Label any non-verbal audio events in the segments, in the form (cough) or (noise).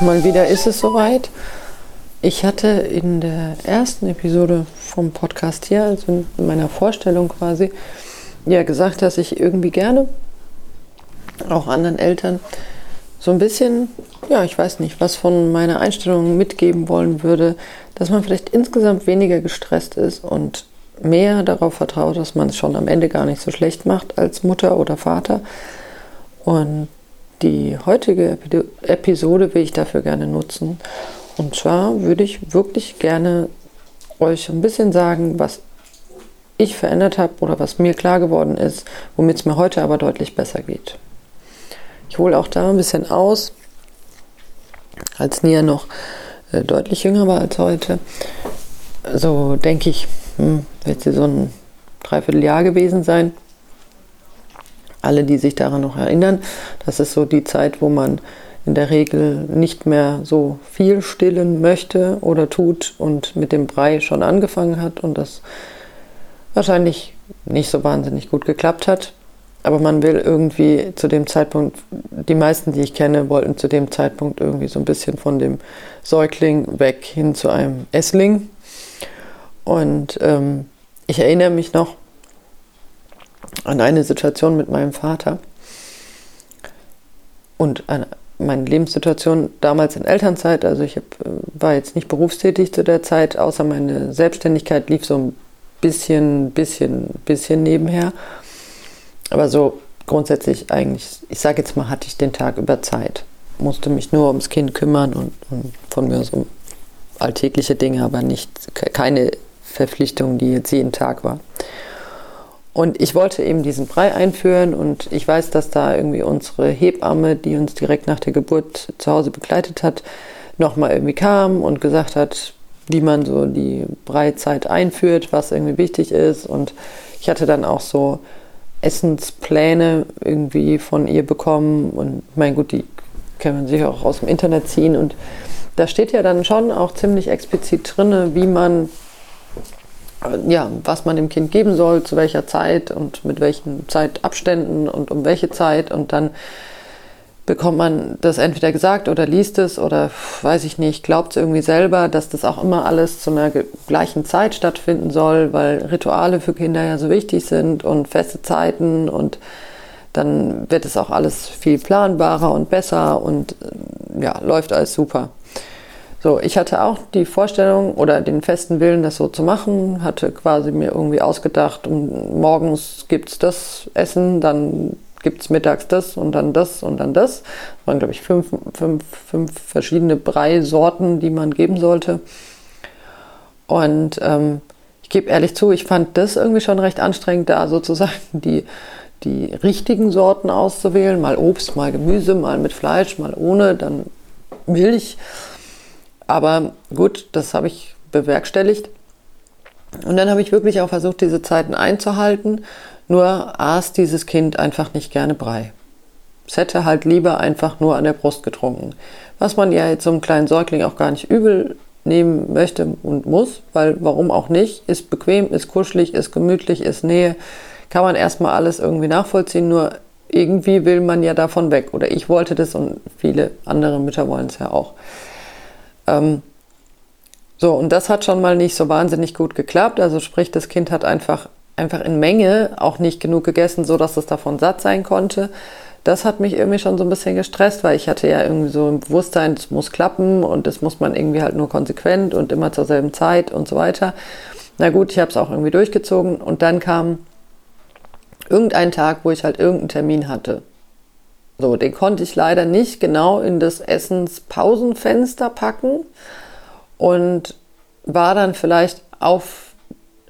Mal wieder ist es soweit. Ich hatte in der ersten Episode vom Podcast hier, also in meiner Vorstellung quasi, ja gesagt, dass ich irgendwie gerne auch anderen Eltern so ein bisschen, ja, ich weiß nicht, was von meiner Einstellung mitgeben wollen würde, dass man vielleicht insgesamt weniger gestresst ist und mehr darauf vertraut, dass man es schon am Ende gar nicht so schlecht macht als Mutter oder Vater. Und die heutige Episode will ich dafür gerne nutzen. Und zwar würde ich wirklich gerne euch ein bisschen sagen, was ich verändert habe oder was mir klar geworden ist, womit es mir heute aber deutlich besser geht. Ich hole auch da ein bisschen aus, als Nia noch äh, deutlich jünger war als heute. So denke ich, hm, wird sie so ein Dreivierteljahr gewesen sein alle, die sich daran noch erinnern, das ist so die Zeit, wo man in der Regel nicht mehr so viel stillen möchte oder tut und mit dem Brei schon angefangen hat und das wahrscheinlich nicht so wahnsinnig gut geklappt hat. Aber man will irgendwie zu dem Zeitpunkt, die meisten, die ich kenne, wollten zu dem Zeitpunkt irgendwie so ein bisschen von dem Säugling weg hin zu einem Essling. Und ähm, ich erinnere mich noch, an eine Situation mit meinem Vater und an meine Lebenssituation damals in Elternzeit. Also ich hab, war jetzt nicht berufstätig zu der Zeit, außer meine Selbstständigkeit lief so ein bisschen, bisschen, bisschen nebenher. Aber so grundsätzlich eigentlich, ich sage jetzt mal, hatte ich den Tag über Zeit. Musste mich nur ums Kind kümmern und, und von mir so alltägliche Dinge, aber nicht keine Verpflichtung, die jetzt jeden Tag war. Und ich wollte eben diesen Brei einführen und ich weiß, dass da irgendwie unsere Hebamme, die uns direkt nach der Geburt zu Hause begleitet hat, nochmal irgendwie kam und gesagt hat, wie man so die Breizeit einführt, was irgendwie wichtig ist. Und ich hatte dann auch so Essenspläne irgendwie von ihr bekommen. Und mein gut, die kann man sich auch aus dem Internet ziehen. Und da steht ja dann schon auch ziemlich explizit drin, wie man ja, was man dem Kind geben soll, zu welcher Zeit und mit welchen Zeitabständen und um welche Zeit. Und dann bekommt man das entweder gesagt oder liest es oder weiß ich nicht, glaubt es irgendwie selber, dass das auch immer alles zu einer gleichen Zeit stattfinden soll, weil Rituale für Kinder ja so wichtig sind und feste Zeiten und dann wird es auch alles viel planbarer und besser und ja, läuft alles super. So, ich hatte auch die Vorstellung oder den festen Willen, das so zu machen, hatte quasi mir irgendwie ausgedacht, um, morgens gibt's das Essen, dann gibt's mittags das und dann das und dann das. Das waren, glaube ich, fünf, fünf, fünf verschiedene Brei-Sorten, die man geben sollte. Und ähm, ich gebe ehrlich zu, ich fand das irgendwie schon recht anstrengend, da sozusagen (laughs) die, die richtigen Sorten auszuwählen. Mal Obst, mal Gemüse, mal mit Fleisch, mal ohne, dann Milch. Aber gut, das habe ich bewerkstelligt. Und dann habe ich wirklich auch versucht, diese Zeiten einzuhalten. Nur aß dieses Kind einfach nicht gerne Brei. Es hätte halt lieber einfach nur an der Brust getrunken. Was man ja jetzt so einem kleinen Säugling auch gar nicht übel nehmen möchte und muss, weil warum auch nicht, ist bequem, ist kuschelig, ist gemütlich, ist Nähe, kann man erstmal alles irgendwie nachvollziehen, nur irgendwie will man ja davon weg. Oder ich wollte das und viele andere Mütter wollen es ja auch. Ähm, so, und das hat schon mal nicht so wahnsinnig gut geklappt. Also sprich, das Kind hat einfach, einfach in Menge auch nicht genug gegessen, so dass es davon satt sein konnte. Das hat mich irgendwie schon so ein bisschen gestresst, weil ich hatte ja irgendwie so ein Bewusstsein, es muss klappen und das muss man irgendwie halt nur konsequent und immer zur selben Zeit und so weiter. Na gut, ich habe es auch irgendwie durchgezogen und dann kam irgendein Tag, wo ich halt irgendeinen Termin hatte. So, den konnte ich leider nicht genau in das Essenspausenfenster packen und war dann vielleicht auf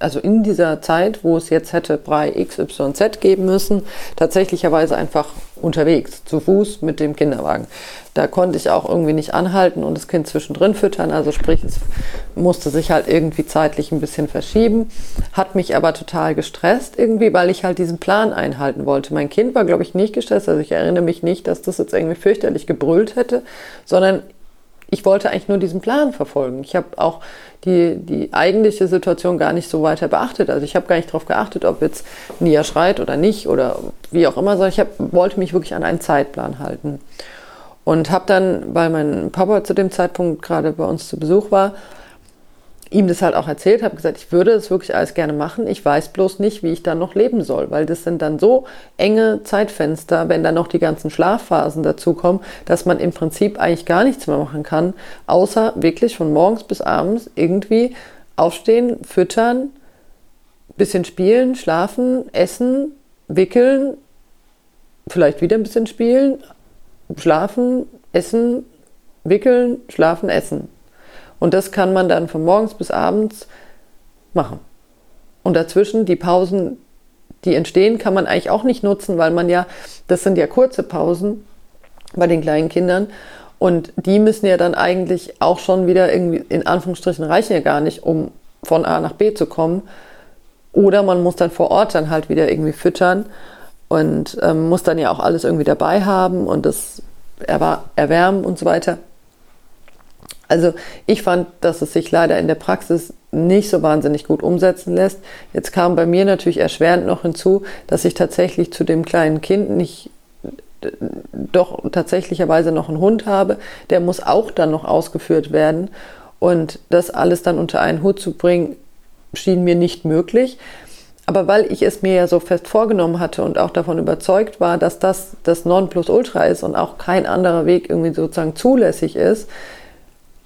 also in dieser Zeit, wo es jetzt hätte Brei XYZ geben müssen, tatsächlicherweise einfach unterwegs, zu Fuß mit dem Kinderwagen. Da konnte ich auch irgendwie nicht anhalten und das Kind zwischendrin füttern. Also sprich, es musste sich halt irgendwie zeitlich ein bisschen verschieben. Hat mich aber total gestresst irgendwie, weil ich halt diesen Plan einhalten wollte. Mein Kind war, glaube ich, nicht gestresst. Also ich erinnere mich nicht, dass das jetzt irgendwie fürchterlich gebrüllt hätte, sondern ich wollte eigentlich nur diesen Plan verfolgen. Ich habe auch die, die eigentliche Situation gar nicht so weiter beachtet. Also ich habe gar nicht darauf geachtet, ob jetzt Nia schreit oder nicht oder wie auch immer, sondern ich hab, wollte mich wirklich an einen Zeitplan halten. Und habe dann, weil mein Papa zu dem Zeitpunkt gerade bei uns zu Besuch war, ihm das halt auch erzählt, habe gesagt, ich würde das wirklich alles gerne machen. Ich weiß bloß nicht, wie ich dann noch leben soll, weil das sind dann so enge Zeitfenster, wenn dann noch die ganzen Schlafphasen dazukommen, dass man im Prinzip eigentlich gar nichts mehr machen kann, außer wirklich von morgens bis abends irgendwie aufstehen, füttern, bisschen spielen, schlafen, essen, wickeln, vielleicht wieder ein bisschen spielen, schlafen, essen, wickeln, schlafen, essen. Und das kann man dann von morgens bis abends machen. Und dazwischen die Pausen, die entstehen, kann man eigentlich auch nicht nutzen, weil man ja, das sind ja kurze Pausen bei den kleinen Kindern. Und die müssen ja dann eigentlich auch schon wieder irgendwie, in Anführungsstrichen, reichen ja gar nicht, um von A nach B zu kommen. Oder man muss dann vor Ort dann halt wieder irgendwie füttern und ähm, muss dann ja auch alles irgendwie dabei haben und das erwärmen und so weiter. Also ich fand, dass es sich leider in der Praxis nicht so wahnsinnig gut umsetzen lässt. Jetzt kam bei mir natürlich erschwerend noch hinzu, dass ich tatsächlich zu dem kleinen Kind nicht doch tatsächlicherweise noch einen Hund habe. Der muss auch dann noch ausgeführt werden. Und das alles dann unter einen Hut zu bringen, schien mir nicht möglich. Aber weil ich es mir ja so fest vorgenommen hatte und auch davon überzeugt war, dass das das Nonplusultra ist und auch kein anderer Weg irgendwie sozusagen zulässig ist,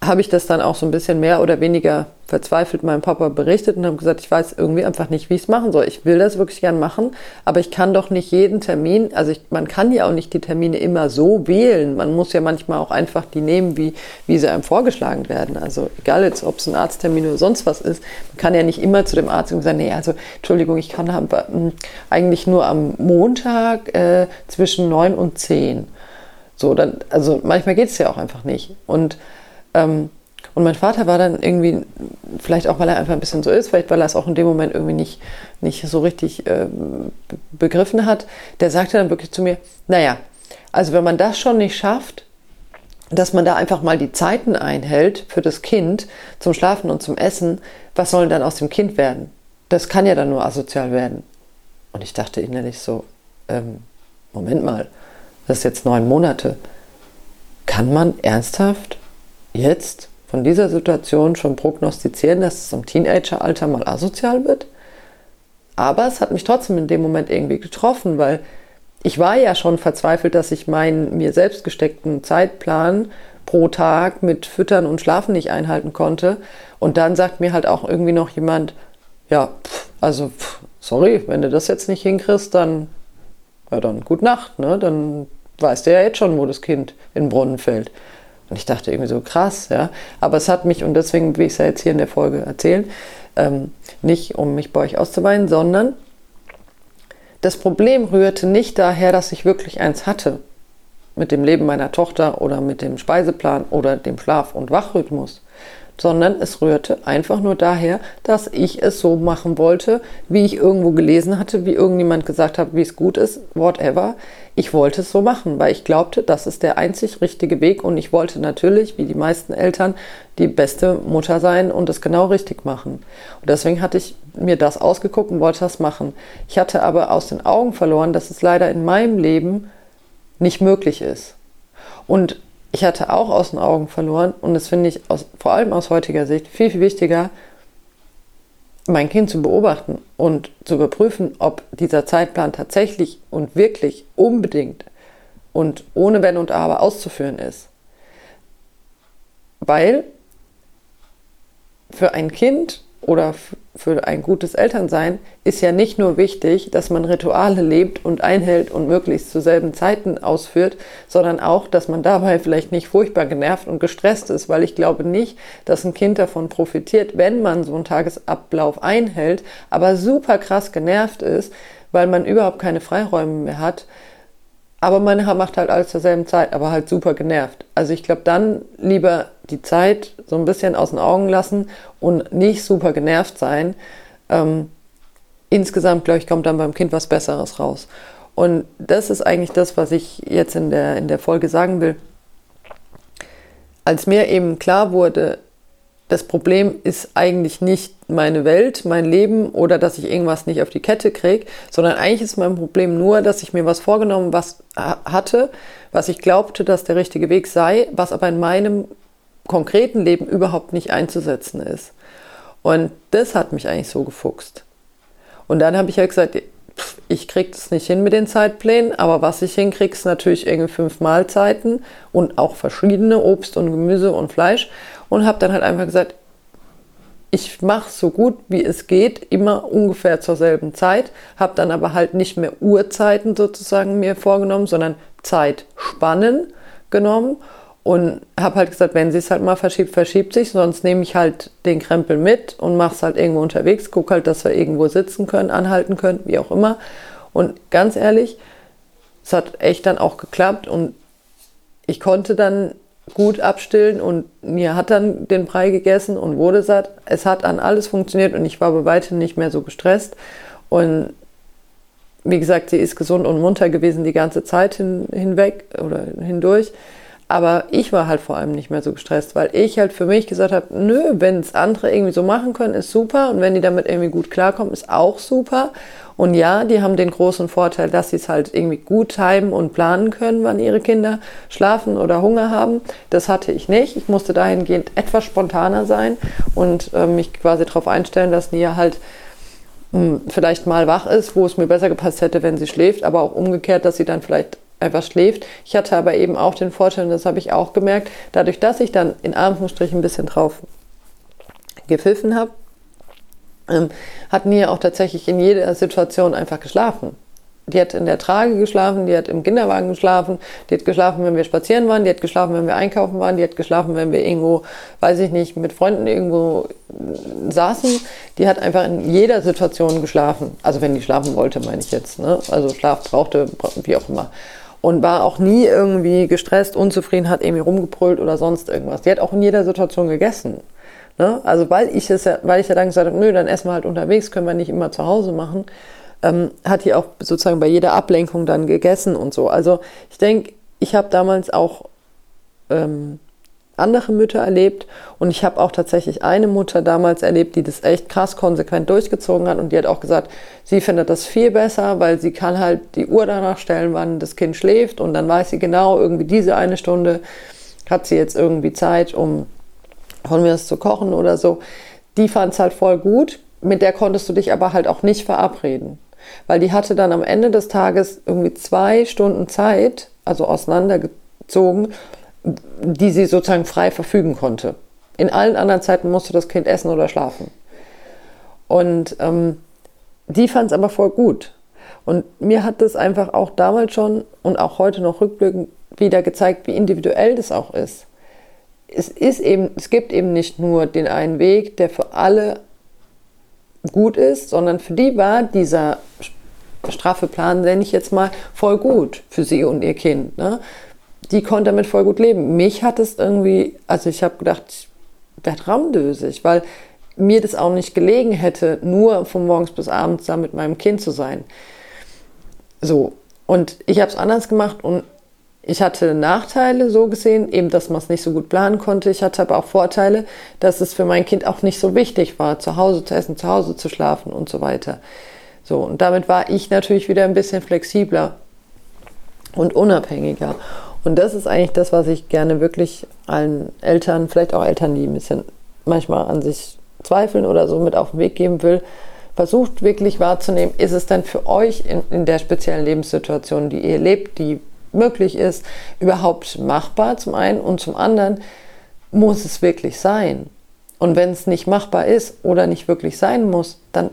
habe ich das dann auch so ein bisschen mehr oder weniger verzweifelt meinem Papa berichtet und habe gesagt, ich weiß irgendwie einfach nicht, wie ich es machen soll. Ich will das wirklich gern machen, aber ich kann doch nicht jeden Termin, also ich, man kann ja auch nicht die Termine immer so wählen. Man muss ja manchmal auch einfach die nehmen, wie, wie sie einem vorgeschlagen werden. Also egal jetzt, ob es ein Arzttermin oder sonst was ist, man kann ja nicht immer zu dem Arzt sagen, nee, also Entschuldigung, ich kann haben, hm, eigentlich nur am Montag äh, zwischen neun und zehn. So, dann, also manchmal geht es ja auch einfach nicht. Und ähm, und mein Vater war dann irgendwie, vielleicht auch, weil er einfach ein bisschen so ist, vielleicht weil er es auch in dem Moment irgendwie nicht, nicht so richtig äh, begriffen hat, der sagte dann wirklich zu mir, naja, also wenn man das schon nicht schafft, dass man da einfach mal die Zeiten einhält für das Kind zum Schlafen und zum Essen, was soll denn dann aus dem Kind werden? Das kann ja dann nur asozial werden. Und ich dachte innerlich so, ähm, Moment mal, das ist jetzt neun Monate. Kann man ernsthaft jetzt von dieser Situation schon prognostizieren, dass es im Teenageralter mal asozial wird. Aber es hat mich trotzdem in dem Moment irgendwie getroffen, weil ich war ja schon verzweifelt, dass ich meinen mir selbst gesteckten Zeitplan pro Tag mit Füttern und Schlafen nicht einhalten konnte. Und dann sagt mir halt auch irgendwie noch jemand, ja, pff, also pff, sorry, wenn du das jetzt nicht hinkriegst, dann, ja, dann gut Nacht, ne? Dann weißt du ja jetzt schon, wo das Kind in den Brunnen fällt. Und ich dachte irgendwie so krass, ja. Aber es hat mich, und deswegen will ich es ja jetzt hier in der Folge erzählen, ähm, nicht um mich bei euch auszuweinen, sondern das Problem rührte nicht daher, dass ich wirklich eins hatte mit dem Leben meiner Tochter oder mit dem Speiseplan oder dem Schlaf- und Wachrhythmus, sondern es rührte einfach nur daher, dass ich es so machen wollte, wie ich irgendwo gelesen hatte, wie irgendjemand gesagt hat, wie es gut ist, whatever. Ich wollte es so machen, weil ich glaubte, das ist der einzig richtige Weg und ich wollte natürlich, wie die meisten Eltern, die beste Mutter sein und es genau richtig machen. Und deswegen hatte ich mir das ausgeguckt und wollte das machen. Ich hatte aber aus den Augen verloren, dass es leider in meinem Leben nicht möglich ist. Und ich hatte auch aus den Augen verloren und das finde ich aus, vor allem aus heutiger Sicht viel, viel wichtiger, mein Kind zu beobachten und zu überprüfen, ob dieser Zeitplan tatsächlich und wirklich unbedingt und ohne Wenn und Aber auszuführen ist. Weil für ein Kind oder für ein gutes Elternsein ist ja nicht nur wichtig, dass man Rituale lebt und einhält und möglichst zu selben Zeiten ausführt, sondern auch, dass man dabei vielleicht nicht furchtbar genervt und gestresst ist, weil ich glaube nicht, dass ein Kind davon profitiert, wenn man so einen Tagesablauf einhält, aber super krass genervt ist, weil man überhaupt keine Freiräume mehr hat, aber man macht halt alles zur selben Zeit, aber halt super genervt. Also ich glaube, dann lieber die Zeit so ein bisschen aus den Augen lassen und nicht super genervt sein. Ähm, insgesamt, glaube ich, kommt dann beim Kind was Besseres raus. Und das ist eigentlich das, was ich jetzt in der, in der Folge sagen will. Als mir eben klar wurde, das Problem ist eigentlich nicht meine Welt, mein Leben oder dass ich irgendwas nicht auf die Kette kriege, sondern eigentlich ist mein Problem nur, dass ich mir was vorgenommen was hatte, was ich glaubte, dass der richtige Weg sei, was aber in meinem konkreten Leben überhaupt nicht einzusetzen ist. Und das hat mich eigentlich so gefuchst. Und dann habe ich ja gesagt, ich kriege das nicht hin mit den Zeitplänen, aber was ich hinkriege, ist natürlich irgendwie fünf Mahlzeiten und auch verschiedene Obst und Gemüse und Fleisch und habe dann halt einfach gesagt, ich mache so gut wie es geht, immer ungefähr zur selben Zeit, habe dann aber halt nicht mehr Uhrzeiten sozusagen mir vorgenommen, sondern Zeitspannen genommen und habe halt gesagt, wenn sie es halt mal verschiebt, verschiebt sich, sonst nehme ich halt den Krempel mit und mache es halt irgendwo unterwegs, gucke halt, dass wir irgendwo sitzen können, anhalten können, wie auch immer. Und ganz ehrlich, es hat echt dann auch geklappt und ich konnte dann gut abstillen und mir hat dann den Brei gegessen und wurde satt. Es hat an alles funktioniert und ich war bei weitem nicht mehr so gestresst. Und wie gesagt, sie ist gesund und munter gewesen die ganze Zeit hin, hinweg oder hindurch. Aber ich war halt vor allem nicht mehr so gestresst, weil ich halt für mich gesagt habe, nö, wenn es andere irgendwie so machen können, ist super. Und wenn die damit irgendwie gut klarkommen, ist auch super. Und ja, die haben den großen Vorteil, dass sie es halt irgendwie gut timen und planen können, wann ihre Kinder schlafen oder Hunger haben. Das hatte ich nicht. Ich musste dahingehend etwas spontaner sein und äh, mich quasi darauf einstellen, dass Nia halt mh, hm, vielleicht mal wach ist, wo es mir besser gepasst hätte, wenn sie schläft, aber auch umgekehrt, dass sie dann vielleicht einfach schläft. Ich hatte aber eben auch den Vorteil, und das habe ich auch gemerkt, dadurch, dass ich dann in Anführungsstrichen ein bisschen drauf gepfiffen habe, ähm, hat Nia auch tatsächlich in jeder Situation einfach geschlafen. Die hat in der Trage geschlafen, die hat im Kinderwagen geschlafen, die hat geschlafen, wenn wir spazieren waren, die hat geschlafen, wenn wir einkaufen waren, die hat geschlafen, wenn wir irgendwo, weiß ich nicht, mit Freunden irgendwo saßen. Die hat einfach in jeder Situation geschlafen. Also wenn die schlafen wollte, meine ich jetzt. Ne? Also Schlaf brauchte, wie auch immer und war auch nie irgendwie gestresst, unzufrieden, hat irgendwie rumgebrüllt oder sonst irgendwas. Die hat auch in jeder Situation gegessen. Ne? Also weil ich es ja, weil ich ja dann gesagt habe, nö, dann essen wir halt unterwegs, können wir nicht immer zu Hause machen, ähm, hat die auch sozusagen bei jeder Ablenkung dann gegessen und so. Also ich denke, ich habe damals auch ähm, andere Mütter erlebt. Und ich habe auch tatsächlich eine Mutter damals erlebt, die das echt krass konsequent durchgezogen hat. Und die hat auch gesagt, sie findet das viel besser, weil sie kann halt die Uhr danach stellen, wann das Kind schläft. Und dann weiß sie genau, irgendwie diese eine Stunde hat sie jetzt irgendwie Zeit, um von mir das zu kochen oder so. Die fand es halt voll gut, mit der konntest du dich aber halt auch nicht verabreden, weil die hatte dann am Ende des Tages irgendwie zwei Stunden Zeit, also auseinandergezogen, die sie sozusagen frei verfügen konnte. In allen anderen Zeiten musste das Kind essen oder schlafen. Und ähm, die fand es aber voll gut. Und mir hat das einfach auch damals schon und auch heute noch rückblickend wieder gezeigt, wie individuell das auch ist. Es ist eben, es gibt eben nicht nur den einen Weg, der für alle gut ist, sondern für die war dieser straffe Plan, nenne ich jetzt mal, voll gut für sie und ihr Kind. Ne? Die konnte damit voll gut leben. Mich hat es irgendwie, also ich habe gedacht, ich werde raumdösig, weil mir das auch nicht gelegen hätte, nur von morgens bis abends da mit meinem Kind zu sein. So, und ich habe es anders gemacht und ich hatte Nachteile so gesehen, eben, dass man es nicht so gut planen konnte. Ich hatte aber auch Vorteile, dass es für mein Kind auch nicht so wichtig war, zu Hause zu essen, zu Hause zu schlafen und so weiter. So, und damit war ich natürlich wieder ein bisschen flexibler und unabhängiger. Und das ist eigentlich das, was ich gerne wirklich allen Eltern, vielleicht auch Eltern, die ein bisschen manchmal an sich zweifeln oder so mit auf den Weg geben will, versucht wirklich wahrzunehmen, ist es denn für euch in, in der speziellen Lebenssituation, die ihr lebt, die möglich ist, überhaupt machbar zum einen und zum anderen muss es wirklich sein. Und wenn es nicht machbar ist oder nicht wirklich sein muss, dann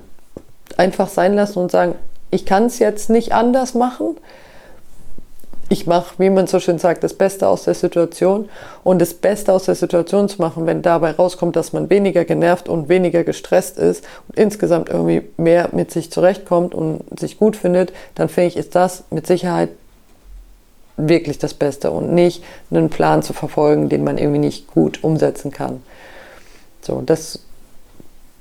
einfach sein lassen und sagen, ich kann es jetzt nicht anders machen, ich mache, wie man so schön sagt, das Beste aus der Situation. Und das Beste aus der Situation zu machen, wenn dabei rauskommt, dass man weniger genervt und weniger gestresst ist und insgesamt irgendwie mehr mit sich zurechtkommt und sich gut findet, dann finde ich, ist das mit Sicherheit wirklich das Beste und nicht einen Plan zu verfolgen, den man irgendwie nicht gut umsetzen kann. So, das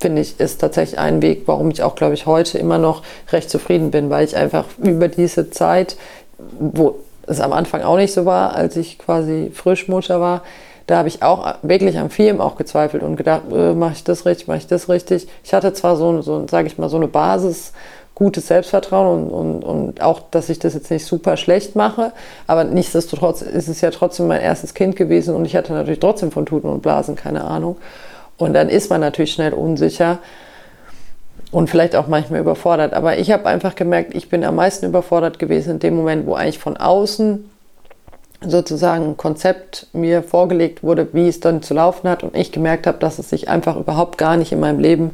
finde ich, ist tatsächlich ein Weg, warum ich auch, glaube ich, heute immer noch recht zufrieden bin, weil ich einfach über diese Zeit, wo es am Anfang auch nicht so war, als ich quasi Frischmutter war, da habe ich auch wirklich am Film auch gezweifelt und gedacht, äh, mache ich das richtig, mache ich das richtig. Ich hatte zwar so, so sage ich mal, so eine Basis, gutes Selbstvertrauen und, und, und auch, dass ich das jetzt nicht super schlecht mache, aber nichtsdestotrotz ist es ja trotzdem mein erstes Kind gewesen und ich hatte natürlich trotzdem von Tuten und Blasen keine Ahnung. Und dann ist man natürlich schnell unsicher und vielleicht auch manchmal überfordert. Aber ich habe einfach gemerkt, ich bin am meisten überfordert gewesen in dem Moment, wo eigentlich von außen sozusagen ein Konzept mir vorgelegt wurde, wie es dann zu laufen hat und ich gemerkt habe, dass es sich einfach überhaupt gar nicht in meinem Leben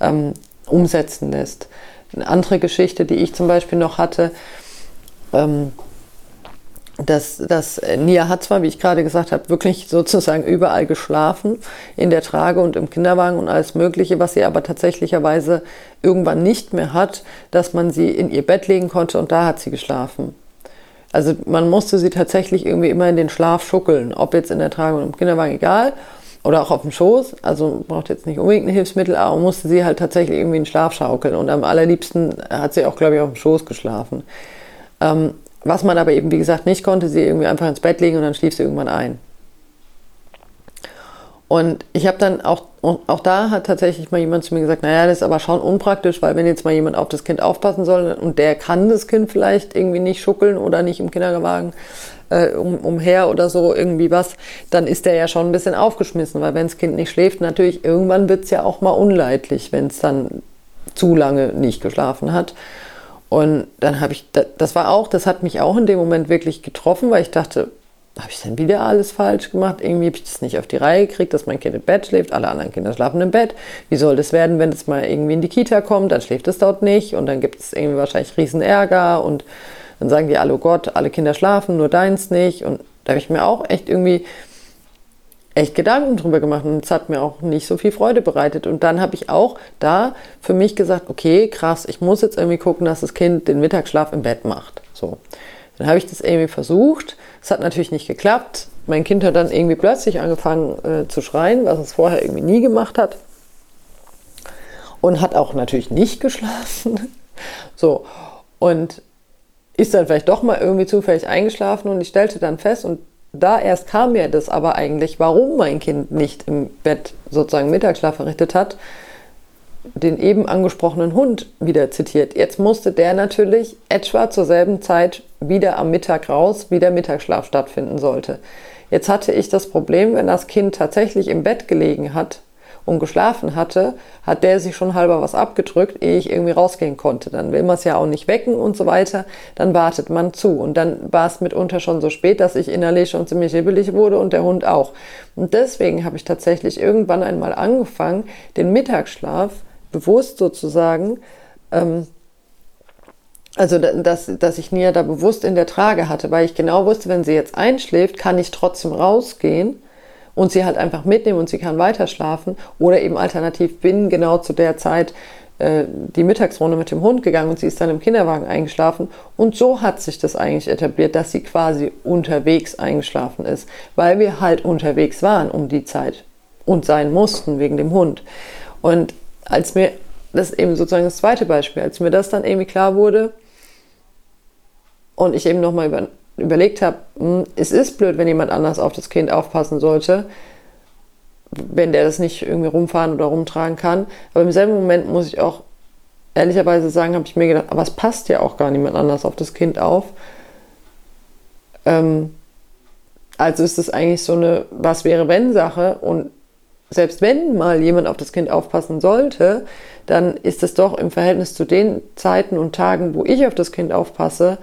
ähm, umsetzen lässt. Eine andere Geschichte, die ich zum Beispiel noch hatte, ähm, dass, dass Nia hat zwar, wie ich gerade gesagt habe, wirklich sozusagen überall geschlafen, in der Trage und im Kinderwagen und alles Mögliche, was sie aber tatsächlicherweise irgendwann nicht mehr hat, dass man sie in ihr Bett legen konnte und da hat sie geschlafen. Also man musste sie tatsächlich irgendwie immer in den Schlaf schuckeln, ob jetzt in der Trage oder im Kinderwagen, egal, oder auch auf dem Schoß. Also braucht jetzt nicht unbedingt ein Hilfsmittel, aber musste sie halt tatsächlich irgendwie in den Schlaf schaukeln. Und am allerliebsten hat sie auch, glaube ich, auf dem Schoß geschlafen. Ähm, was man aber eben, wie gesagt, nicht konnte, sie irgendwie einfach ins Bett legen und dann schlief sie irgendwann ein. Und ich habe dann auch, auch da hat tatsächlich mal jemand zu mir gesagt, naja, das ist aber schon unpraktisch, weil wenn jetzt mal jemand auf das Kind aufpassen soll und der kann das Kind vielleicht irgendwie nicht schuckeln oder nicht im Kinderwagen äh, um, umher oder so irgendwie was, dann ist der ja schon ein bisschen aufgeschmissen, weil wenn das Kind nicht schläft, natürlich irgendwann wird es ja auch mal unleidlich, wenn es dann zu lange nicht geschlafen hat. Und dann habe ich, das war auch, das hat mich auch in dem Moment wirklich getroffen, weil ich dachte, habe ich denn wieder alles falsch gemacht? Irgendwie habe ich das nicht auf die Reihe gekriegt, dass mein Kind im Bett schläft, alle anderen Kinder schlafen im Bett. Wie soll das werden, wenn es mal irgendwie in die Kita kommt, dann schläft es dort nicht und dann gibt es irgendwie wahrscheinlich riesen Ärger und dann sagen die alle, oh Gott, alle Kinder schlafen, nur deins nicht. Und da habe ich mir auch echt irgendwie echt Gedanken drüber gemacht und es hat mir auch nicht so viel Freude bereitet. Und dann habe ich auch da für mich gesagt, okay, krass, ich muss jetzt irgendwie gucken, dass das Kind den Mittagsschlaf im Bett macht. So. Dann habe ich das irgendwie versucht. Es hat natürlich nicht geklappt. Mein Kind hat dann irgendwie plötzlich angefangen äh, zu schreien, was es vorher irgendwie nie gemacht hat. Und hat auch natürlich nicht (laughs) geschlafen. so. Und ist dann vielleicht doch mal irgendwie zufällig eingeschlafen und ich stellte dann fest und da erst kam mir das aber eigentlich, warum mein Kind nicht im Bett sozusagen Mittagsschlaf verrichtet hat, den eben angesprochenen Hund wieder zitiert. Jetzt musste der natürlich etwa zur selben Zeit wieder am Mittag raus, wie der Mittagsschlaf stattfinden sollte. Jetzt hatte ich das Problem, wenn das Kind tatsächlich im Bett gelegen hat, und geschlafen hatte, hat der sich schon halber was abgedrückt, ehe ich irgendwie rausgehen konnte. Dann will man es ja auch nicht wecken und so weiter. Dann wartet man zu. Und dann war es mitunter schon so spät, dass ich innerlich schon ziemlich hibbelig wurde und der Hund auch. Und deswegen habe ich tatsächlich irgendwann einmal angefangen, den Mittagsschlaf bewusst sozusagen, ähm, also dass, dass ich Nia da bewusst in der Trage hatte, weil ich genau wusste, wenn sie jetzt einschläft, kann ich trotzdem rausgehen und sie halt einfach mitnehmen und sie kann weiter schlafen. Oder eben alternativ bin genau zu der Zeit äh, die Mittagsrunde mit dem Hund gegangen und sie ist dann im Kinderwagen eingeschlafen. Und so hat sich das eigentlich etabliert, dass sie quasi unterwegs eingeschlafen ist, weil wir halt unterwegs waren um die Zeit und sein mussten wegen dem Hund. Und als mir, das eben sozusagen das zweite Beispiel, als mir das dann irgendwie klar wurde und ich eben nochmal über, überlegt habe, hm, es ist blöd, wenn jemand anders auf das Kind aufpassen sollte, wenn der das nicht irgendwie rumfahren oder rumtragen kann. Aber im selben Moment muss ich auch ehrlicherweise sagen, habe ich mir gedacht, aber es passt ja auch gar niemand anders auf das Kind auf. Ähm, also ist es eigentlich so eine Was wäre wenn Sache und selbst wenn mal jemand auf das Kind aufpassen sollte, dann ist es doch im Verhältnis zu den Zeiten und Tagen, wo ich auf das Kind aufpasse,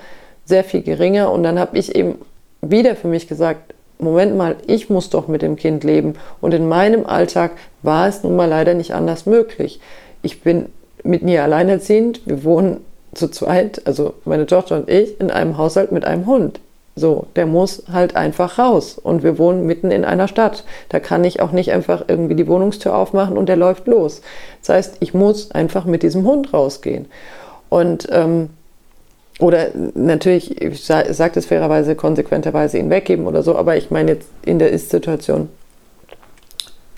sehr viel geringer. Und dann habe ich eben wieder für mich gesagt, Moment mal, ich muss doch mit dem Kind leben. Und in meinem Alltag war es nun mal leider nicht anders möglich. Ich bin mit mir alleinerziehend. Wir wohnen zu zweit, also meine Tochter und ich, in einem Haushalt mit einem Hund. So, der muss halt einfach raus. Und wir wohnen mitten in einer Stadt. Da kann ich auch nicht einfach irgendwie die Wohnungstür aufmachen und der läuft los. Das heißt, ich muss einfach mit diesem Hund rausgehen. Und ähm, oder natürlich, ich sage das fairerweise, konsequenterweise ihn weggeben oder so, aber ich meine jetzt in der Ist-Situation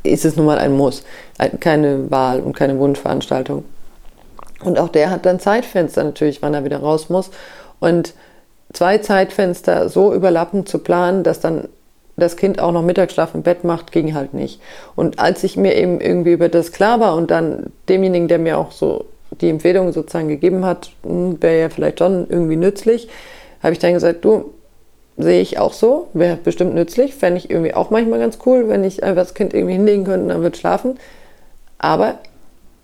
ist es nun mal ein Muss, keine Wahl und keine Wunschveranstaltung. Und auch der hat dann Zeitfenster natürlich, wann er wieder raus muss. Und zwei Zeitfenster so überlappend zu planen, dass dann das Kind auch noch Mittagsschlaf im Bett macht, ging halt nicht. Und als ich mir eben irgendwie über das klar war und dann demjenigen, der mir auch so die Empfehlung sozusagen gegeben hat, hm, wäre ja vielleicht schon irgendwie nützlich, habe ich dann gesagt, du, sehe ich auch so, wäre bestimmt nützlich, fände ich irgendwie auch manchmal ganz cool, wenn ich einfach das Kind irgendwie hinlegen könnte und dann wird schlafen. Aber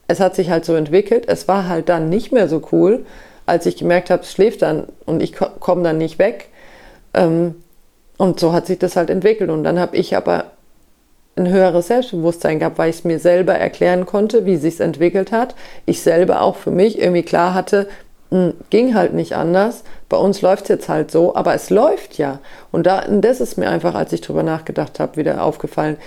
es hat sich halt so entwickelt, es war halt dann nicht mehr so cool, als ich gemerkt habe, es schläft dann und ich komme dann nicht weg. Ähm, und so hat sich das halt entwickelt. Und dann habe ich aber ein höheres Selbstbewusstsein gehabt, weil ich es mir selber erklären konnte, wie sich entwickelt hat. Ich selber auch für mich irgendwie klar hatte, hm, ging halt nicht anders. Bei uns läuft es jetzt halt so, aber es läuft ja. Und da, und das ist mir einfach, als ich drüber nachgedacht habe, wieder aufgefallen.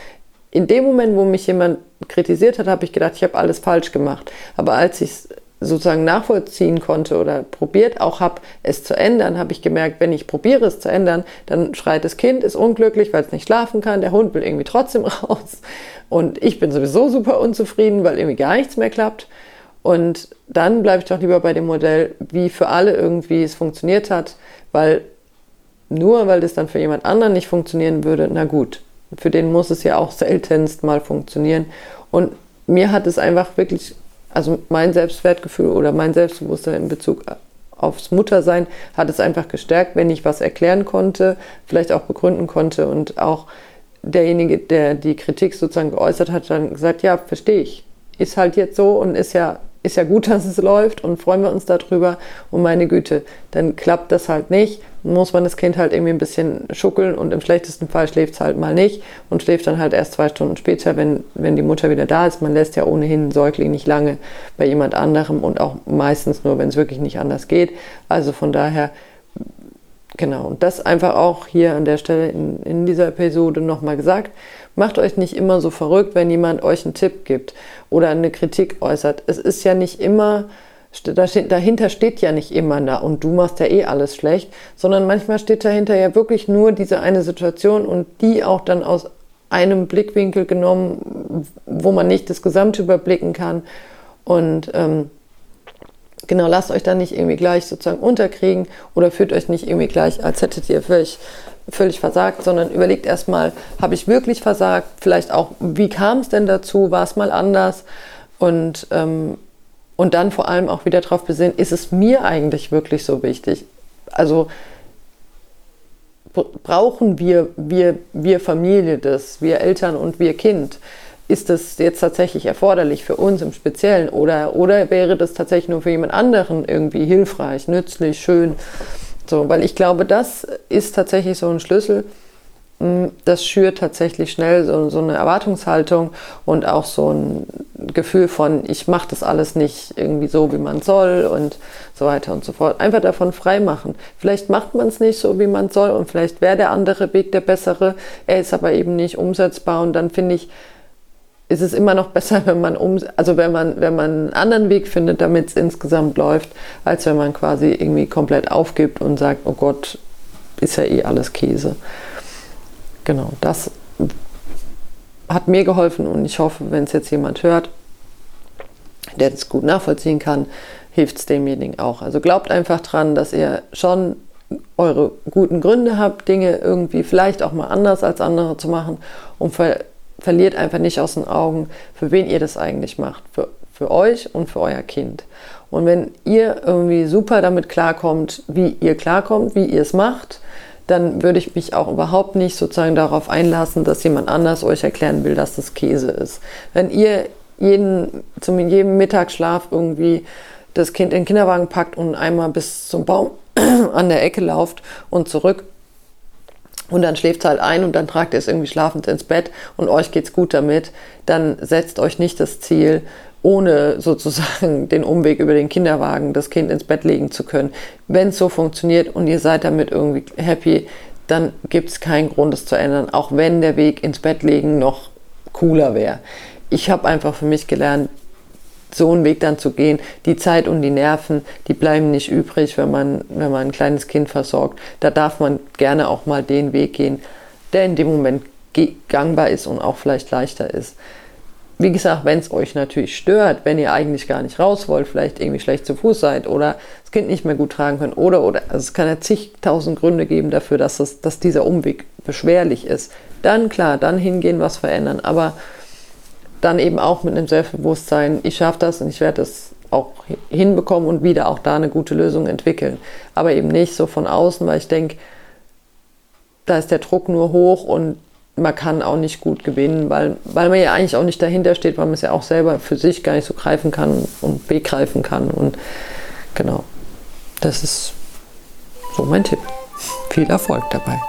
In dem Moment, wo mich jemand kritisiert hat, habe ich gedacht, ich habe alles falsch gemacht. Aber als ich es sozusagen nachvollziehen konnte oder probiert auch habe, es zu ändern, habe ich gemerkt, wenn ich probiere es zu ändern, dann schreit das Kind, ist unglücklich, weil es nicht schlafen kann, der Hund will irgendwie trotzdem (laughs) raus und ich bin sowieso super unzufrieden, weil irgendwie gar nichts mehr klappt. Und dann bleibe ich doch lieber bei dem Modell, wie für alle irgendwie es funktioniert hat, weil nur weil das dann für jemand anderen nicht funktionieren würde, na gut, für den muss es ja auch seltenst mal funktionieren. Und mir hat es einfach wirklich, also mein Selbstwertgefühl oder mein Selbstbewusstsein in Bezug aufs Muttersein hat es einfach gestärkt, wenn ich was erklären konnte, vielleicht auch begründen konnte und auch derjenige, der die Kritik sozusagen geäußert hat, dann gesagt, ja, verstehe ich. Ist halt jetzt so und ist ja ist ja gut, (laughs) dass es läuft und freuen wir uns darüber. Und meine Güte, dann klappt das halt nicht. Muss man das Kind halt irgendwie ein bisschen schuckeln und im schlechtesten Fall schläft es halt mal nicht und schläft dann halt erst zwei Stunden später, wenn, wenn die Mutter wieder da ist. Man lässt ja ohnehin Säugling nicht lange bei jemand anderem und auch meistens nur, wenn es wirklich nicht anders geht. Also von daher, genau, und das einfach auch hier an der Stelle in, in dieser Episode nochmal gesagt. Macht euch nicht immer so verrückt, wenn jemand euch einen Tipp gibt oder eine Kritik äußert. Es ist ja nicht immer, dahinter steht ja nicht immer da und du machst ja eh alles schlecht, sondern manchmal steht dahinter ja wirklich nur diese eine Situation und die auch dann aus einem Blickwinkel genommen, wo man nicht das Gesamte überblicken kann. Und ähm, genau, lasst euch dann nicht irgendwie gleich sozusagen unterkriegen oder fühlt euch nicht irgendwie gleich, als hättet ihr völlig völlig versagt, sondern überlegt erstmal, habe ich wirklich versagt? Vielleicht auch, wie kam es denn dazu? War es mal anders? Und, ähm, und dann vor allem auch wieder darauf besinnen, ist es mir eigentlich wirklich so wichtig? Also brauchen wir, wir, wir Familie das, wir Eltern und wir Kind? Ist das jetzt tatsächlich erforderlich für uns im Speziellen oder, oder wäre das tatsächlich nur für jemand anderen irgendwie hilfreich, nützlich, schön? So, weil ich glaube, das ist tatsächlich so ein Schlüssel. Mm, das schürt tatsächlich schnell so, so eine Erwartungshaltung und auch so ein Gefühl von, ich mache das alles nicht irgendwie so, wie man soll und so weiter und so fort. Einfach davon frei machen. Vielleicht macht man es nicht so, wie man soll und vielleicht wäre der andere Weg der bessere. Er ist aber eben nicht umsetzbar und dann finde ich, ist es immer noch besser, (laughs) wenn man um, also wenn man, wenn man einen anderen Weg findet, damit es insgesamt läuft, als wenn man quasi irgendwie komplett aufgibt und sagt, oh Gott, ist ja eh alles Käse. Genau, das hat mir geholfen und ich hoffe, wenn es jetzt jemand hört, der das gut nachvollziehen kann, hilft es demjenigen auch. Also glaubt einfach dran, dass ihr schon eure guten Gründe habt, Dinge irgendwie vielleicht auch mal anders als andere zu machen und verliert einfach nicht aus den Augen, für wen ihr das eigentlich macht. Für, für euch und für euer Kind. Und wenn ihr irgendwie super damit klarkommt, wie ihr klarkommt, wie ihr es macht, dann würde ich mich auch überhaupt nicht sozusagen darauf einlassen, dass jemand anders euch erklären will, dass das Käse ist. Wenn ihr jeden, zum jedem Mittagsschlaf irgendwie das Kind in den Kinderwagen packt und einmal bis zum Baum (clears throat) an der Ecke lauft und zurück, und dann schläft halt ein und dann tragt ihr es irgendwie schlafend ins Bett und euch geht's gut damit, dann setzt euch nicht das Ziel, ohne (laughs) sozusagen den Umweg über den Kinderwagen das Kind ins Bett legen zu können. Wenn es so funktioniert und ihr seid damit irgendwie happy, dann gibt es keinen Grund, es zu ändern, auch wenn der Weg ins Bett legen noch cooler wäre. Ich habe einfach für mich gelernt, so einen Weg dann zu gehen. Die Zeit und die Nerven, die bleiben nicht übrig, wenn man, wenn man ein kleines Kind versorgt. Da darf man gerne auch mal den Weg gehen, der in dem Moment gangbar ist und auch vielleicht leichter ist. wie gesagt, wenn es euch natürlich stört, wenn ihr eigentlich gar nicht raus wollt, vielleicht irgendwie schlecht zu Fuß seid oder das Kind nicht mehr gut tragen könnt oder oder also es kann ja zigtausend Gründe geben dafür, dass, das, dass dieser Umweg beschwerlich ist, dann klar, dann hingehen, was verändern, aber dann eben auch mit einem Selbstbewusstsein, ich schaffe das und ich werde das auch hinbekommen und wieder auch da eine gute Lösung entwickeln. Aber eben nicht so von außen, weil ich denke, da ist der Druck nur hoch und man kann auch nicht gut gewinnen, weil, weil man ja eigentlich auch nicht dahinter steht, weil man es ja auch selber für sich gar nicht so greifen kann und begreifen kann. Und genau, das ist so mein Tipp. Viel Erfolg dabei.